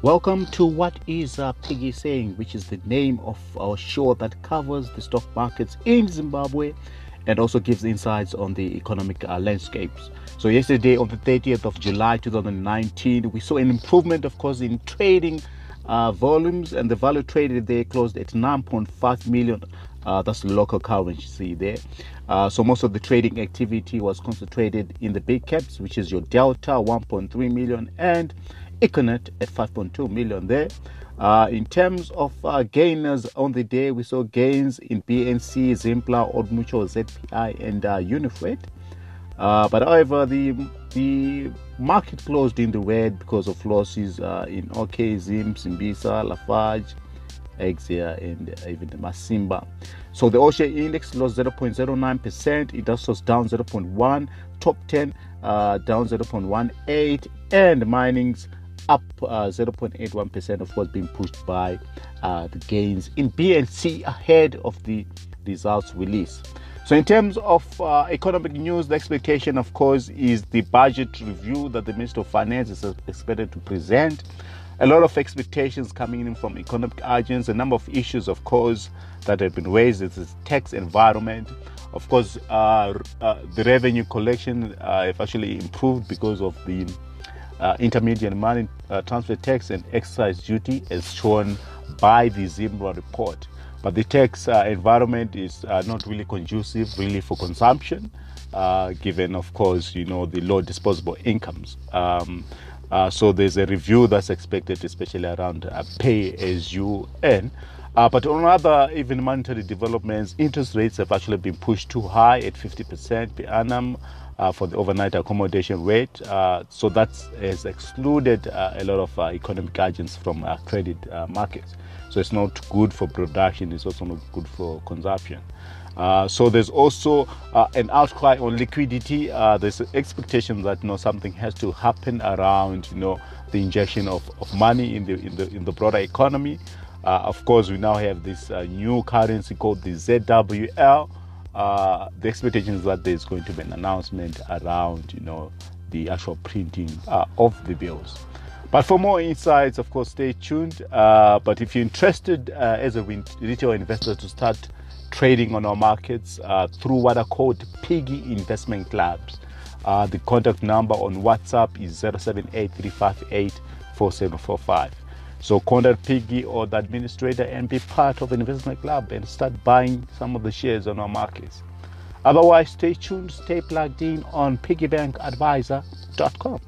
Welcome to What is Piggy Saying, which is the name of our show that covers the stock markets in Zimbabwe and also gives insights on the economic uh, landscapes. So, yesterday, on the 30th of July 2019, we saw an improvement, of course, in trading uh, volumes, and the value traded there closed at 9.5 million. Uh, that's local currency there. Uh, so most of the trading activity was concentrated in the big caps, which is your Delta 1.3 million and Econet at 5.2 million there. Uh, in terms of uh, gainers on the day, we saw gains in BNC, Zimplats, Old Mutual, ZPI, and uh, Unifreight. Uh, but however, the the market closed in the red because of losses uh, in OK, Zim, Simbisa, Lafarge, Axia, and even the Masimba. So the All Share index lost 0.09%, it also was down 0.1, top 10 uh, down 0.18, and mining's up uh, 0.81%, of course, being pushed by uh, the gains in BNC ahead of the results release. So, in terms of uh, economic news, the expectation, of course, is the budget review that the Minister of Finance is expected to present. A lot of expectations coming in from economic agents, a number of issues, of course, that have been raised. It's the tax environment. Of course, uh, uh, the revenue collection uh, have actually improved because of the uh, intermediate money uh, transfer tax and excise duty as shown by the ZIMRA report. But the tax uh, environment is uh, not really conducive really for consumption, uh, given, of course, you know, the low disposable incomes. Um, uh, so there's a review that's expected, especially around pay as you earn. But on other even monetary developments, interest rates have actually been pushed too high at 50% per annum uh, for the overnight accommodation rate. Uh, so that has excluded uh, a lot of uh, economic agents from uh, credit uh, markets. So it's not good for production, it's also not good for consumption. so there's also an outcry on liquidity. there's an expectation that you know something has to happen around you know the injection of, of money in the in the in the broader economy. Of course, we now have this new currency called the ZWL, uh, the expectation is that there's going to be an announcement around, you know, the actual printing uh, of the bills. But for more insights, of course, stay tuned. Uh, but if you're interested uh, as a retail investor to start trading on our markets uh, through what are called Piggy Investment Clubs, uh, the contact number on WhatsApp is 0783584745. So contact Piggy or the administrator and be part of the investment club and start buying some of the shares on our markets. Otherwise, stay tuned, stay plugged in on piggybankadvisor.com.